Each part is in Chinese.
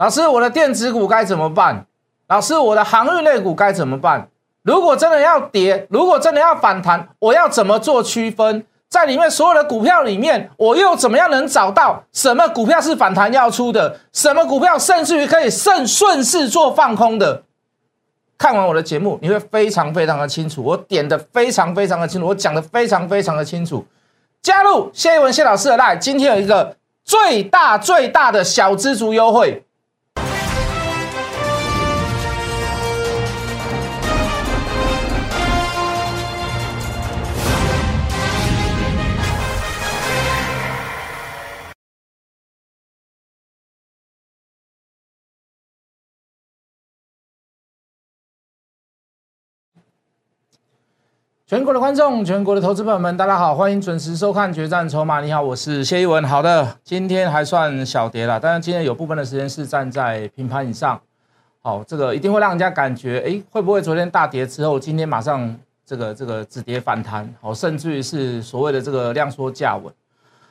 老师，我的电子股该怎么办？老师，我的航运类股该怎么办？如果真的要跌，如果真的要反弹，我要怎么做区分？在里面所有的股票里面，我又怎么样能找到什么股票是反弹要出的？什么股票甚至于可以顺顺势做放空的？看完我的节目，你会非常非常的清楚，我点的非常非常的清楚，我讲的非常非常的清楚。加入谢一文谢老师的赖今天有一个最大最大的小资族优惠。全国的观众，全国的投资朋友们，大家好，欢迎准时收看《决战筹码》。你好，我是谢一文。好的，今天还算小跌了，但是今天有部分的时间是站在平盘以上。好，这个一定会让人家感觉，哎，会不会昨天大跌之后，今天马上这个这个止跌反弹？好，甚至于是所谓的这个量缩价稳。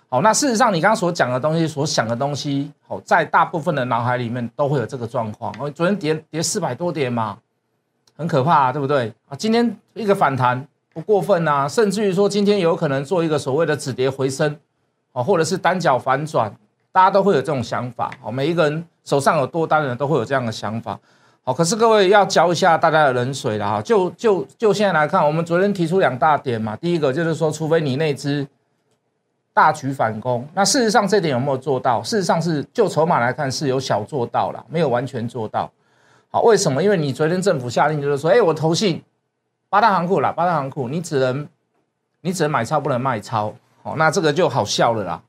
好，那事实上你刚刚所讲的东西，所想的东西，好，在大部分的脑海里面都会有这个状况。哦，昨天跌跌四百多点嘛，很可怕，对不对？啊，今天一个反弹。不过分啊，甚至于说今天有可能做一个所谓的止跌回升，啊，或者是单脚反转，大家都会有这种想法，哦，每一个人手上有多单的人都会有这样的想法，好，可是各位要浇一下大家的冷水了哈，就就就现在来看，我们昨天提出两大点嘛，第一个就是说，除非你那支大举反攻，那事实上这点有没有做到？事实上是就筹码来看是有小做到了，没有完全做到，好，为什么？因为你昨天政府下令就是说，哎，我投信。八大行库啦，八大行库，你只能你只能买超，不能卖超，好，那这个就好笑了啦。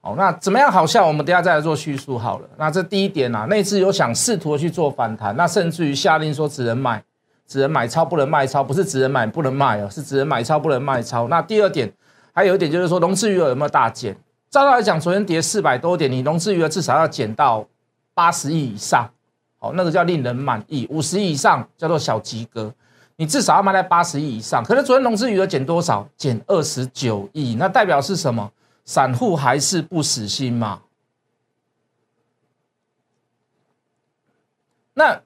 好，那怎么样好笑？我们等下再来做叙述好了。那这第一点啊，那次有想试图去做反弹，那甚至于下令说只能买，只能买超，不能卖超，不是只能买不能卖哦，是只能买超不能卖超。那第二点，还有一点就是说，融资余额有没有大减？照道来讲，昨天跌四百多点，你融资余额至少要减到八十亿以上，好，那个叫令人满意，五十亿以上叫做小及格。你至少要卖在八十亿以上，可是昨天融资余额减多少？减二十九亿，那代表是什么？散户还是不死心嘛？那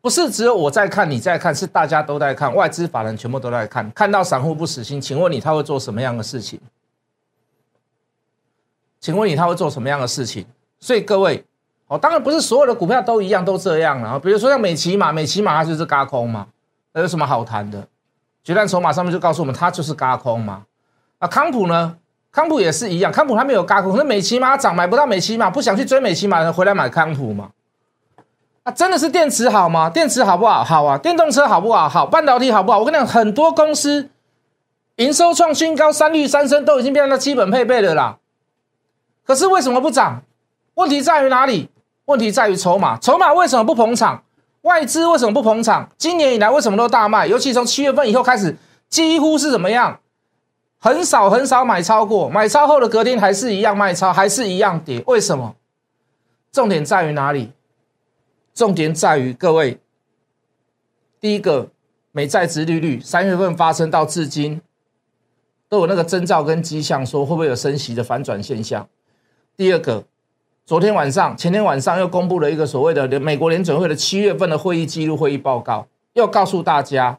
不是只有我在看，你在看，是大家都在看，外资法人全部都在看。看到散户不死心，请问你他会做什么样的事情？请问你他会做什么样的事情？所以各位，哦，当然不是所有的股票都一样，都这样了。比如说像美骑马，美骑马它就是嘎空嘛。那有什么好谈的？决战筹码上面就告诉我们，它就是嘎空嘛。啊，康普呢？康普也是一样，康普它没有嘎空，可是美骑马涨，买不到美骑马，不想去追美骑马的人回来买康普嘛。啊，真的是电池好吗？电池好不好？好啊。电动车好不好？好。半导体好不好？我跟你讲，很多公司营收创新高，三率三升都已经变成基本配备了啦。可是为什么不涨？问题在于哪里？问题在于筹码，筹码为什么不捧场？外资为什么不捧场？今年以来为什么都大卖？尤其从七月份以后开始，几乎是怎么样？很少很少买超过，买超后的隔天还是一样卖超，还是一样跌。为什么？重点在于哪里？重点在于各位，第一个，美债值利率三月份发生到至今，都有那个征兆跟迹象，说会不会有升息的反转现象？第二个。昨天晚上、前天晚上又公布了一个所谓的美国联准会的七月份的会议记录会议报告，又告诉大家，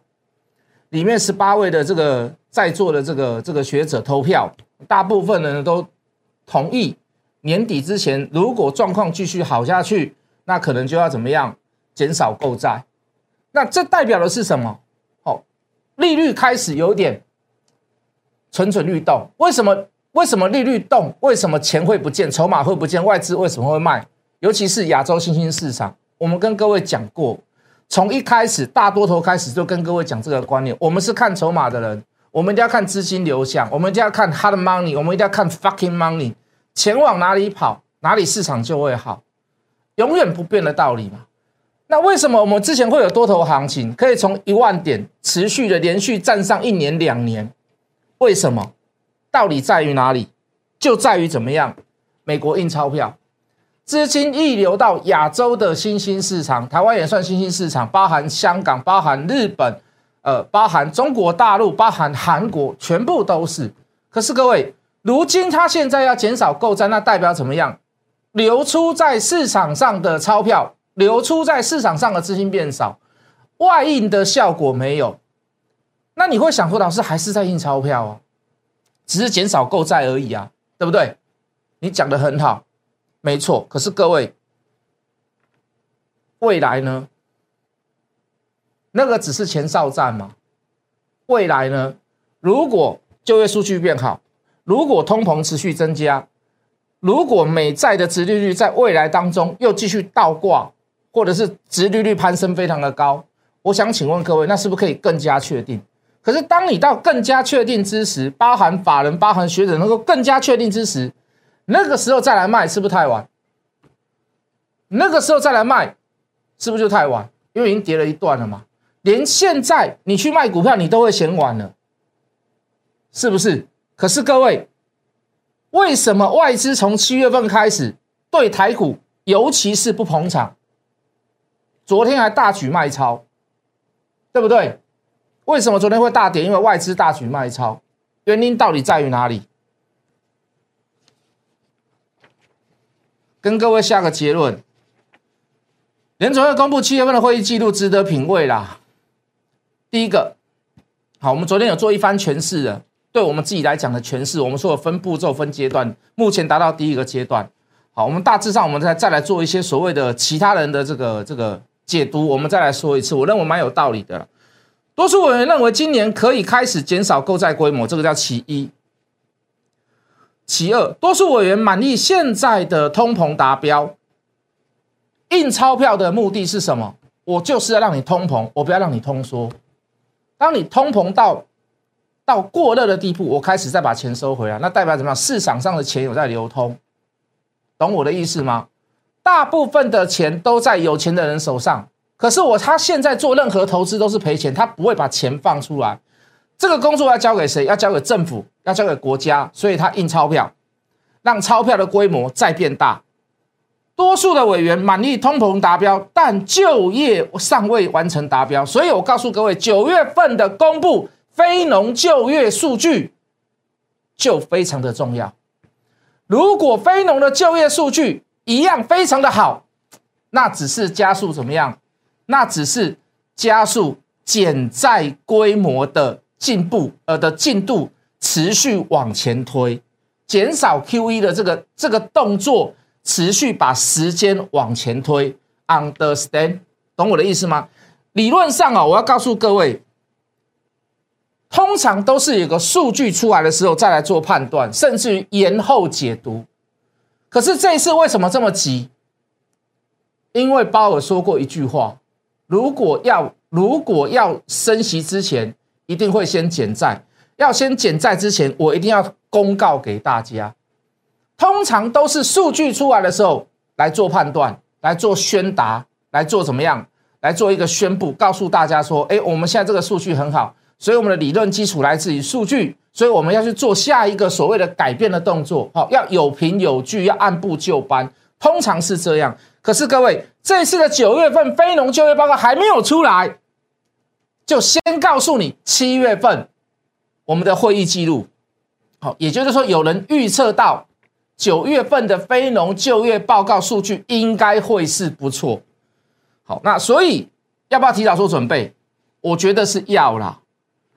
里面十八位的这个在座的这个这个学者投票，大部分人都同意年底之前如果状况继续好下去，那可能就要怎么样减少购债。那这代表的是什么？哦，利率开始有点蠢蠢欲动，为什么？为什么利率动？为什么钱会不见？筹码会不见？外资为什么会卖？尤其是亚洲新兴市场，我们跟各位讲过，从一开始大多头开始就跟各位讲这个观念。我们是看筹码的人，我们一定要看资金流向，我们一定要看 hard money，我们一定要看 fucking money，钱往哪里跑，哪里市场就会好，永远不变的道理嘛。那为什么我们之前会有多头行情，可以从一万点持续的连续站上一年两年？为什么？到底在于哪里？就在于怎么样？美国印钞票，资金溢流到亚洲的新兴市场，台湾也算新兴市场，包含香港、包含日本、呃，包含中国大陆、包含韩国，全部都是。可是各位，如今他现在要减少购债，那代表怎么样？流出在市场上的钞票，流出在市场上的资金变少，外印的效果没有，那你会想说，老师还是在印钞票哦，只是减少购债而已啊，对不对？你讲的很好，没错。可是各位，未来呢？那个只是前哨战嘛？未来呢？如果就业数据变好，如果通膨持续增加，如果美债的殖利率在未来当中又继续倒挂，或者是殖利率攀升非常的高，我想请问各位，那是不是可以更加确定？可是当你到更加确定之时，包含法人、包含学者能够更加确定之时，那个时候再来卖是不是太晚？那个时候再来卖是不是就太晚？因为已经跌了一段了嘛。连现在你去卖股票，你都会嫌晚了，是不是？可是各位，为什么外资从七月份开始对台股，尤其是不捧场？昨天还大举卖超，对不对？为什么昨天会大跌？因为外资大举卖超，原因到底在于哪里？跟各位下个结论：联总会公布七月份的会议记录，值得品味啦。第一个，好，我们昨天有做一番诠释的，对我们自己来讲的诠释，我们说分步骤、分阶段，目前达到第一个阶段。好，我们大致上，我们再再来做一些所谓的其他人的这个这个解读，我们再来说一次，我认为蛮有道理的。多数委员认为今年可以开始减少购债规模，这个叫其一。其二，多数委员满意现在的通膨达标，印钞票的目的是什么？我就是要让你通膨，我不要让你通缩。当你通膨到到过热的地步，我开始再把钱收回来，那代表怎么样？市场上的钱有在流通，懂我的意思吗？大部分的钱都在有钱的人手上，可是我他现在做任何投资都是赔钱，他不会把钱放出来。这个工作要交给谁？要交给政府，要交给国家，所以他印钞票，让钞票的规模再变大。多数的委员满意通膨达标，但就业尚未完成达标，所以我告诉各位，九月份的公布非农就业数据就非常的重要。如果非农的就业数据一样非常的好，那只是加速怎么样？那只是加速减债规模的进步，呃的进度持续往前推，减少 QE 的这个这个动作。持续把时间往前推，understand，懂我的意思吗？理论上啊，我要告诉各位，通常都是有个数据出来的时候再来做判断，甚至于延后解读。可是这一次为什么这么急？因为鲍尔说过一句话：如果要如果要升息之前，一定会先减债。要先减债之前，我一定要公告给大家。通常都是数据出来的时候来做判断，来做宣达，来做怎么样？来做一个宣布，告诉大家说：哎，我们现在这个数据很好，所以我们的理论基础来自于数据，所以我们要去做下一个所谓的改变的动作。好，要有凭有据，要按部就班。通常是这样。可是各位，这次的九月份非农就业报告还没有出来，就先告诉你七月份我们的会议记录。好，也就是说有人预测到。九月份的非农就业报告数据应该会是不错，好，那所以要不要提早做准备？我觉得是要啦。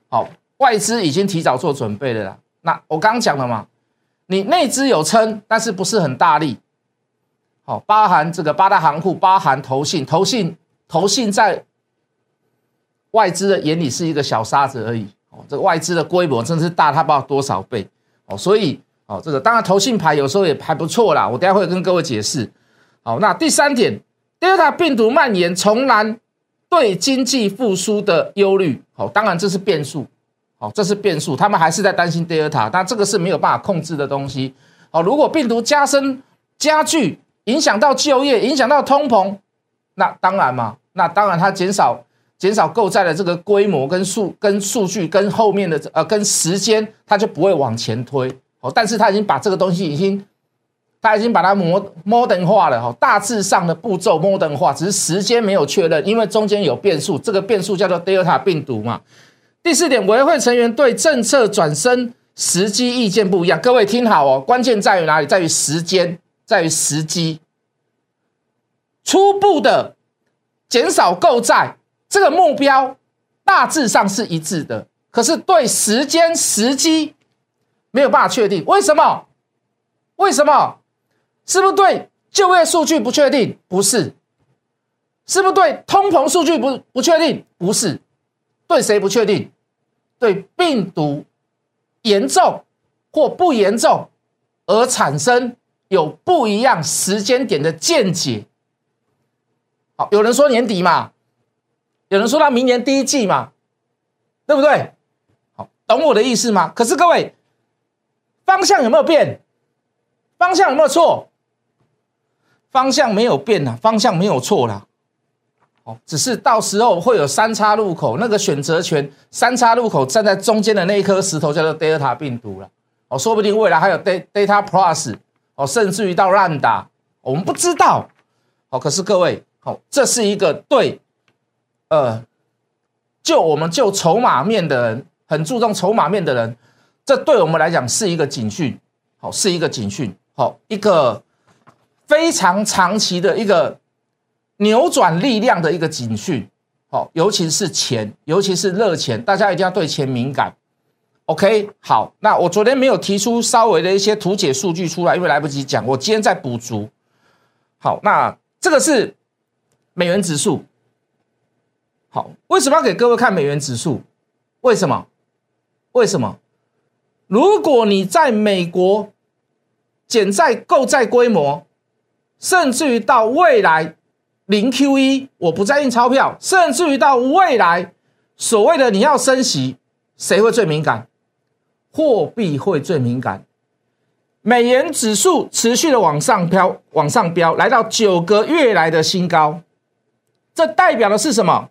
好，外资已经提早做准备了啦。那我刚刚讲了嘛，你内资有撑，但是不是很大力。好，包含这个八大行库，包含投信，投信投信在外资的眼里是一个小沙子而已。哦，这个外资的规模真的是大，它不知道多少倍。哦，所以。哦，这个当然投信牌有时候也还不错啦，我等下会跟各位解释。好，那第三点，Delta 病毒蔓延，重燃对经济复苏的忧虑。好，当然这是变数。好，这是变数，他们还是在担心 Delta，但这个是没有办法控制的东西。好，如果病毒加深、加剧，影响到就业，影响到通膨，那当然嘛，那当然它减少、减少购债的这个规模跟数、跟数据、跟后面的呃跟时间，它就不会往前推哦。但是它已经把这个东西已经，它已经把它模 modern 化了哈，大致上的步骤 modern 化，只是时间没有确认，因为中间有变数，这个变数叫做 Delta 病毒嘛。第四点，委员会成员对政策转身时机意见不一样，各位听好哦，关键在于哪里？在于时间，在于时机。初步的减少购债这个目标大致上是一致的，可是对时间时机没有办法确定。为什么？为什么？是不是对就业数据不确定？不是。是不是对通膨数据不不确定？不是。对谁不确定？对病毒严重或不严重而产生有不一样时间点的见解。好，有人说年底嘛，有人说到明年第一季嘛，对不对？好，懂我的意思吗？可是各位，方向有没有变？方向有没有错？方向没有变呐，方向没有错啦。哦，只是到时候会有三叉路口，那个选择权三叉路口站在中间的那一颗石头叫做 Delta 病毒了。哦，说不定未来还有 Data Plus，哦，甚至于到烂打，我们不知道。好，可是各位。好，这是一个对，呃，就我们就筹码面的人很注重筹码面的人，这对我们来讲是一个警讯，好，是一个警讯，好，一个非常长期的一个扭转力量的一个警讯，好，尤其是钱，尤其是热钱，大家一定要对钱敏感。OK，好，那我昨天没有提出稍微的一些图解数据出来，因为来不及讲，我今天再补足。好，那这个是。美元指数，好，为什么要给各位看美元指数？为什么？为什么？如果你在美国减债购债规模，甚至于到未来零 QE，我不再印钞票，甚至于到未来所谓的你要升息，谁会最敏感？货币会最敏感。美元指数持续的往上飘，往上飙，来到九个月来的新高。这代表的是什么？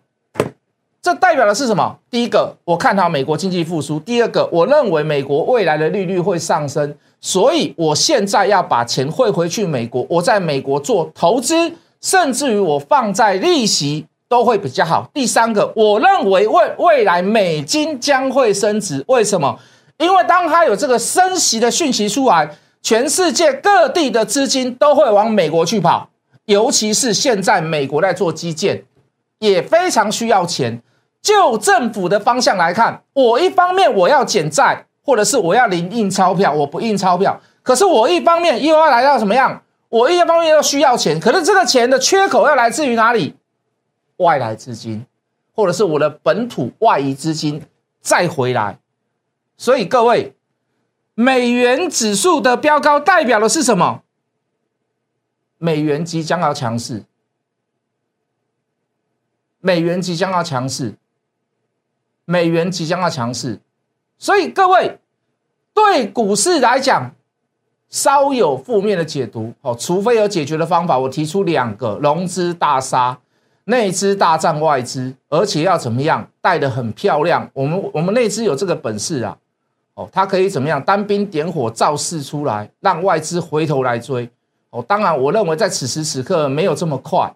这代表的是什么？第一个，我看好美国经济复苏；第二个，我认为美国未来的利率会上升，所以我现在要把钱汇回去美国，我在美国做投资，甚至于我放在利息都会比较好。第三个，我认为未未来美金将会升值，为什么？因为当它有这个升息的讯息出来，全世界各地的资金都会往美国去跑。尤其是现在美国在做基建，也非常需要钱。就政府的方向来看，我一方面我要减债，或者是我要零印钞票，我不印钞票。可是我一方面又要来到什么样？我一方面又需要钱，可是这个钱的缺口要来自于哪里？外来资金，或者是我的本土外移资金再回来。所以各位，美元指数的标高代表的是什么？美元即将要强势，美元即将要强势，美元即将要强势，所以各位对股市来讲稍有负面的解读哦，除非有解决的方法。我提出两个：融资大杀，内资大战外资，而且要怎么样带的很漂亮。我们我们内资有这个本事啊，哦，它可以怎么样单兵点火造势出来，让外资回头来追。哦，当然，我认为在此时此刻没有这么快。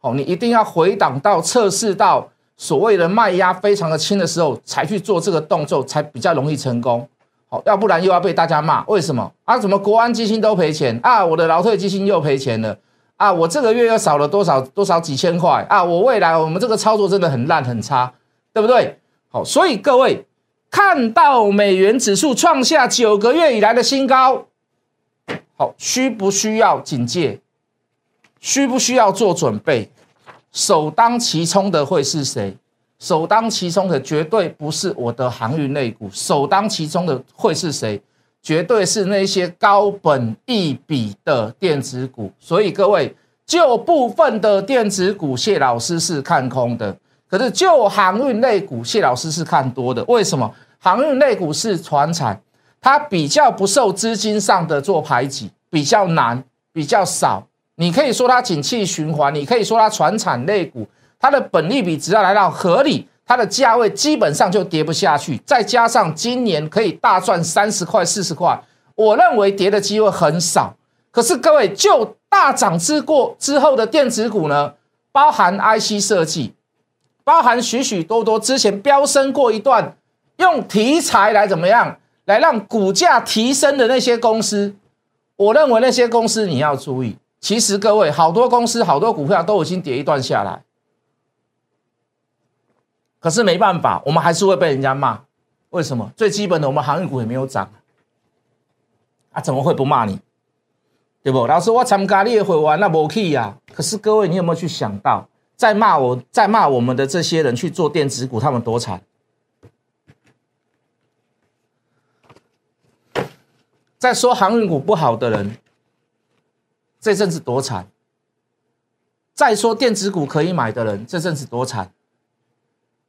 哦，你一定要回档到测试到所谓的卖压非常的轻的时候，才去做这个动作，才比较容易成功。好，要不然又要被大家骂。为什么啊？怎么国安基金都赔钱啊？我的劳退基金又赔钱了啊？我这个月又少了多少多少几千块啊？我未来我们这个操作真的很烂很差，对不对？好，所以各位看到美元指数创下九个月以来的新高。好，需不需要警戒？需不需要做准备？首当其冲的会是谁？首当其冲的绝对不是我的航运类股，首当其冲的会是谁？绝对是那些高本一笔的电子股。所以各位，就部分的电子股，谢老师是看空的；可是就航运类股，谢老师是看多的。为什么？航运类股是船产。它比较不受资金上的做排挤，比较难，比较少。你可以说它景气循环，你可以说它船产类股，它的本利比只要来到合理，它的价位基本上就跌不下去。再加上今年可以大赚三十块、四十块，我认为跌的机会很少。可是各位，就大涨之过之后的电子股呢，包含 IC 设计，包含许许多多之前飙升过一段，用题材来怎么样？来让股价提升的那些公司，我认为那些公司你要注意。其实各位，好多公司、好多股票都已经跌一段下来，可是没办法，我们还是会被人家骂。为什么？最基本的，我们航运股也没有涨啊，怎么会不骂你？对不？老师，我参加你的会员那无去呀。可是各位，你有没有去想到，在骂我、在骂我们的这些人去做电子股，他们多惨？在说航运股不好的人。这阵子多惨！再说电子股可以买的人，这阵子多惨！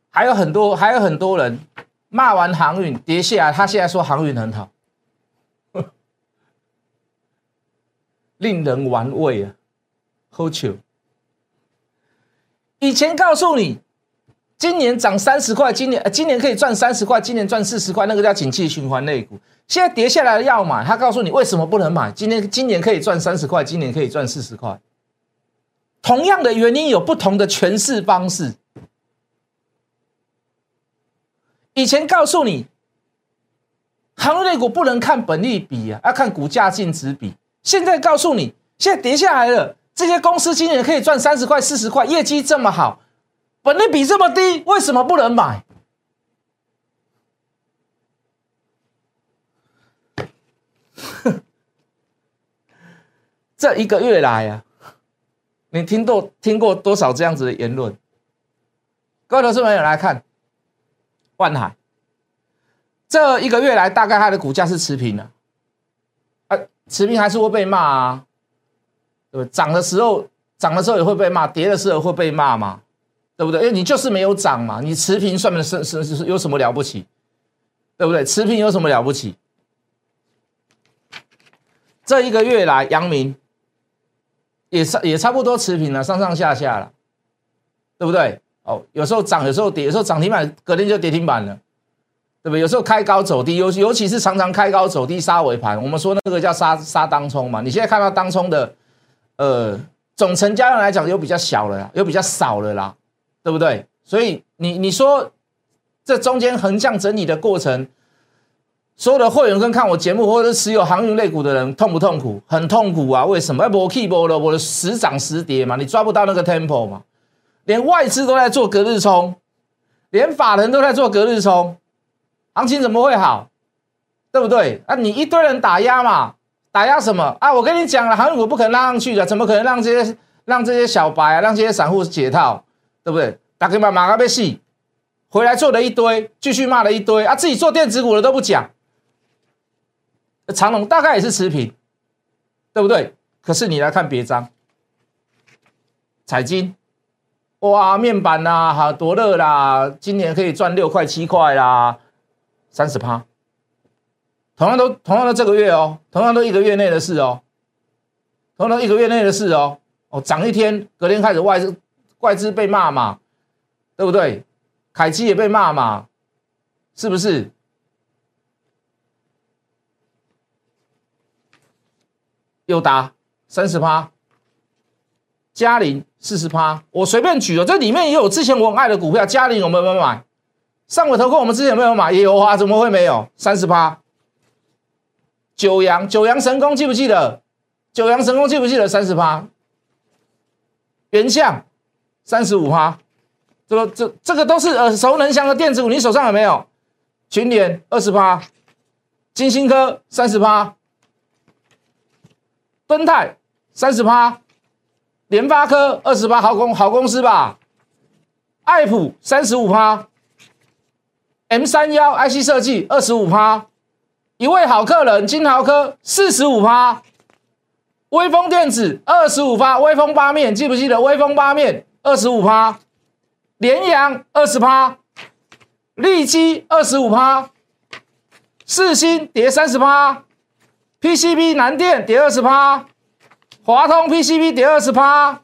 还有很多，还有很多人骂完航运跌下来，他现在说航运很好，令人玩味啊！好糗！以前告诉你，今年涨三十块，今年呃，今年可以赚三十块，今年赚四十块，那个叫景气循环类股。现在跌下来了要买，他告诉你为什么不能买？今年今年可以赚三十块，今年可以赚四十块。同样的原因有不同的诠释方式。以前告诉你，行业股不能看本利比啊，要看股价净值比。现在告诉你，现在跌下来了，这些公司今年可以赚三十块、四十块，业绩这么好，本利比这么低，为什么不能买？这一个月来啊，你听多听过多少这样子的言论？各位投资朋友来看，万海这一个月来，大概它的股价是持平的，啊，持平还是会被骂啊，对不对？涨的时候涨的时候也会被骂，跌的时候会被骂嘛，对不对？因为你就是没有涨嘛，你持平算不是是是有什么了不起？对不对？持平有什么了不起？这一个月来，阳明。也差也差不多持平了，上上下下了，对不对？哦，有时候涨，有时候跌，有时候涨停板，隔天就跌停板了，对不对？有时候开高走低，尤尤其是常常开高走低杀尾盘，我们说那个叫杀杀当冲嘛。你现在看到当冲的，呃，总成交量来讲又比较小了，又比较少了啦，对不对？所以你你说这中间横向整理的过程。所有的会员跟看我节目或者是持有航运类股的人痛不痛苦？很痛苦啊！为什么？我 keep 了我的时涨时跌嘛，你抓不到那个 tempo 嘛？连外资都在做隔日冲，连法人都在做隔日冲，行情怎么会好？对不对？啊，你一堆人打压嘛，打压什么啊？我跟你讲了，航运股不可能拉上去的，怎么可能让这些让这些小白啊，让这些散户解套？对不对？打给马马嘎被戏，回来做了一堆，继续骂了一堆啊！自己做电子股的都不讲。长隆大概也是持平，对不对？可是你来看别张，彩金，哇，面板呐，哈，多热啦！今年可以赚六块七块啦，三十趴。同样都同样的这个月哦，同样都一个月内的事哦，同样都一个月内的事哦。哦，涨一天，隔天开始外资外资被骂嘛，对不对？凯基也被骂嘛，是不是？友达三十趴，嘉麟四十趴，我随便举了，这里面也有之前我很爱的股票，嘉麟有没有买？上尾投控我们之前有没有买？也有啊，怎么会没有？三十趴，九阳九阳神功记不记得？九阳神功记不记得？三十趴，原相三十五趴，这个这这个都是耳熟能详的电子股，你手上有没有？群联二十趴，金星科三十趴。敦泰三十趴，联发科二十八，好公好公司吧？爱普三十五趴，M 三幺 IC 设计二十五趴，一位好客人金豪科四十五趴，威风电子二十五趴，威风八面记不记得？威风八面二十五趴，联阳二十趴，利基二十五趴，四星跌三十趴。PCB 南电跌二十趴，华通 PCB 跌二十趴，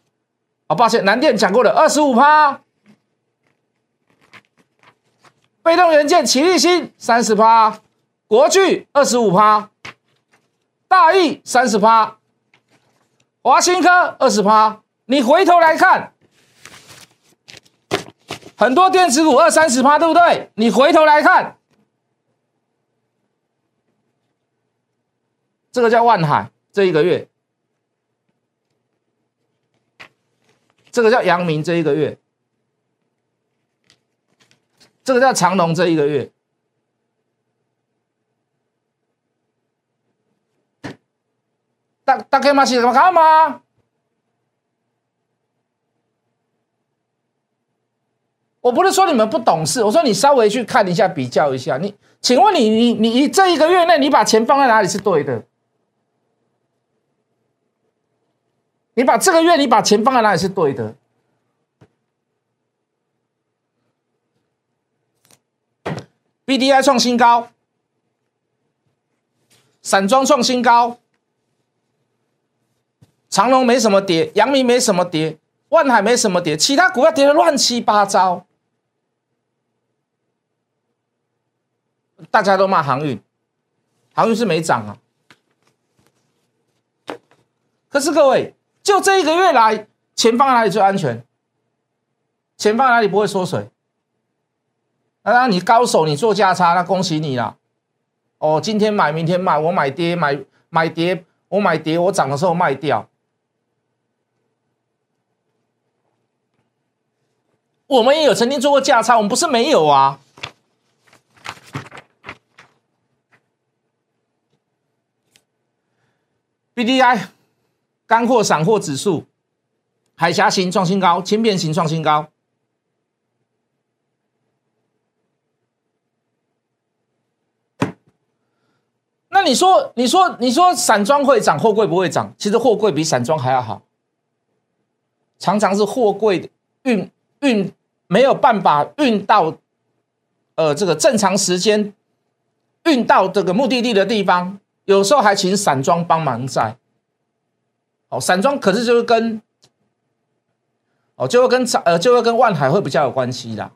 啊，抱歉，南电讲过了，二十五趴。被动元件奇力新三十趴，国巨二十五趴，大益三十趴，华新科二十趴。你回头来看，很多电子股二三十趴，对不对？你回头来看。这个叫万海，这一个月，这个叫阳明这一个月，这个叫长隆这一个月。大大概嘛是怎么看吗？我不是说你们不懂事，我说你稍微去看一下，比较一下。你，请问你，你，你这一个月内，你把钱放在哪里是对的？你把这个月你把钱放在哪里是对的？B D I 创新高，散装创新高，长隆没什么跌，阳明没什么跌，万海没什么跌，其他股票跌的乱七八糟。大家都骂航运，航运是没涨啊。可是各位，就这一个月来，钱放在哪里最安全？钱放在哪里不会缩水？当然，你高手，你做价差，那恭喜你啦。哦，今天买，明天卖，我买跌，买买跌，我买跌，我涨的时候卖掉。我们也有曾经做过价差，我们不是没有啊。B D I 干货散货指数，海峡型创新高，轻便型创新高。那你说，你说，你说散装会涨，货柜不会涨？其实货柜比散装还要好，常常是货柜运运没有办法运到，呃，这个正常时间运到这个目的地的地方。有时候还请散装帮忙在，哦，散装可是就是跟，哦，就会跟呃，就会跟万海会比较有关系啦。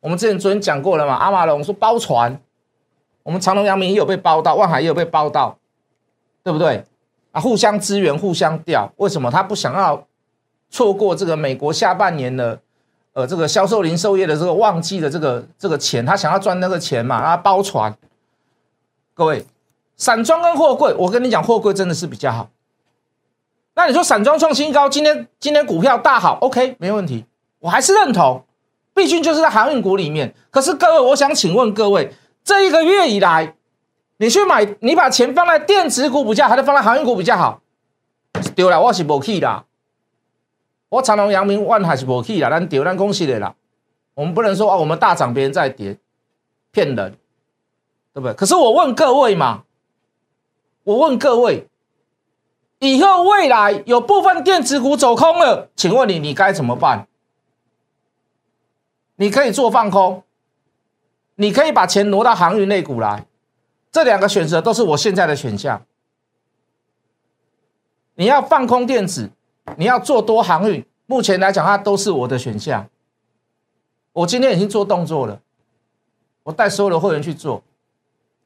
我们之前昨天讲过了嘛，阿马龙说包船，我们长隆、阳明也有被包到，万海也有被包到，对不对？啊，互相支援，互相调。为什么他不想要错过这个美国下半年的呃这个销售零售业的这个旺季的这个这个钱？他想要赚那个钱嘛，他包船。各位，散装跟货柜，我跟你讲，货柜真的是比较好。那你说散装创新高，今天今天股票大好，OK，没问题，我还是认同，毕竟就是在航运股里面。可是各位，我想请问各位，这一个月以来，你去买，你把钱放在电子股比较，还是放在航运股比较好？丢了，我是无去啦。我长隆、阳明、万海是无去啦，咱丢，咱恭喜你啦。我们不能说啊，我们大涨，别人在跌，骗人。对不对？可是我问各位嘛，我问各位，以后未来有部分电子股走空了，请问你，你该怎么办？你可以做放空，你可以把钱挪到航运类股来，这两个选择都是我现在的选项。你要放空电子，你要做多航运，目前来讲，它都是我的选项。我今天已经做动作了，我带所有的会员去做。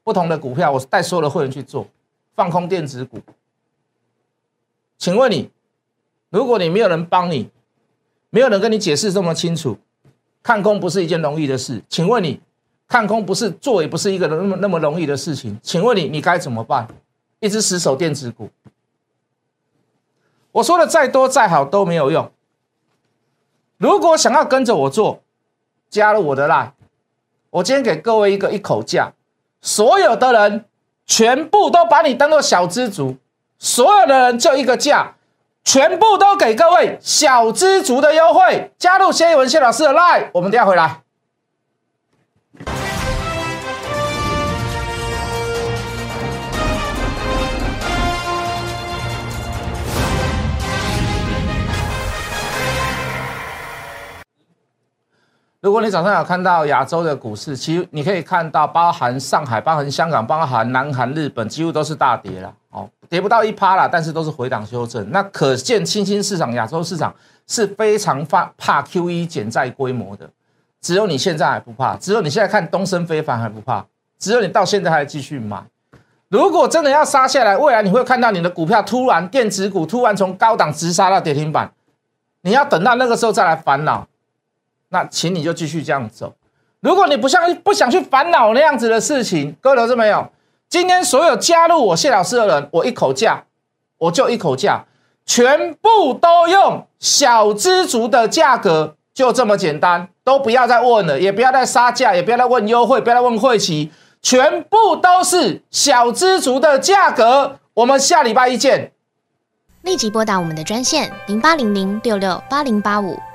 不同的股票，我带所有的会员去做放空电子股。请问你，如果你没有人帮你，没有人跟你解释这么清楚，看空不是一件容易的事。请问你，看空不是做也不是一个那么那么容易的事情。请问你，你该怎么办？一直死守电子股，我说的再多再好都没有用。如果想要跟着我做，加入我的 line，我今天给各位一个一口价。所有的人全部都把你当做小资族，所有的人就一个价，全部都给各位小资族的优惠。加入谢一文谢老师的 line，我们等下回来。如果你早上有看到亚洲的股市，其实你可以看到，包含上海、包含香港、包含南韩、日本，几乎都是大跌了，哦，跌不到一趴了，但是都是回档修正。那可见新兴市场、亚洲市场是非常怕怕 Q E 减债规模的。只有你现在还不怕，只有你现在看东升非凡还不怕，只有你到现在还继续买。如果真的要杀下来，未来你会看到你的股票突然电子股突然从高档直杀到跌停板，你要等到那个时候再来烦恼。那请你就继续这样走。如果你不像不想去烦恼那样子的事情，各位投资没有？今天所有加入我谢老师的人，我一口价，我就一口价，全部都用小资族的价格，就这么简单，都不要再问了，也不要再杀价，也不要再问优惠，不要再问会期，全部都是小资族的价格。我们下礼拜一见。立即拨打我们的专线零八零零六六八零八五。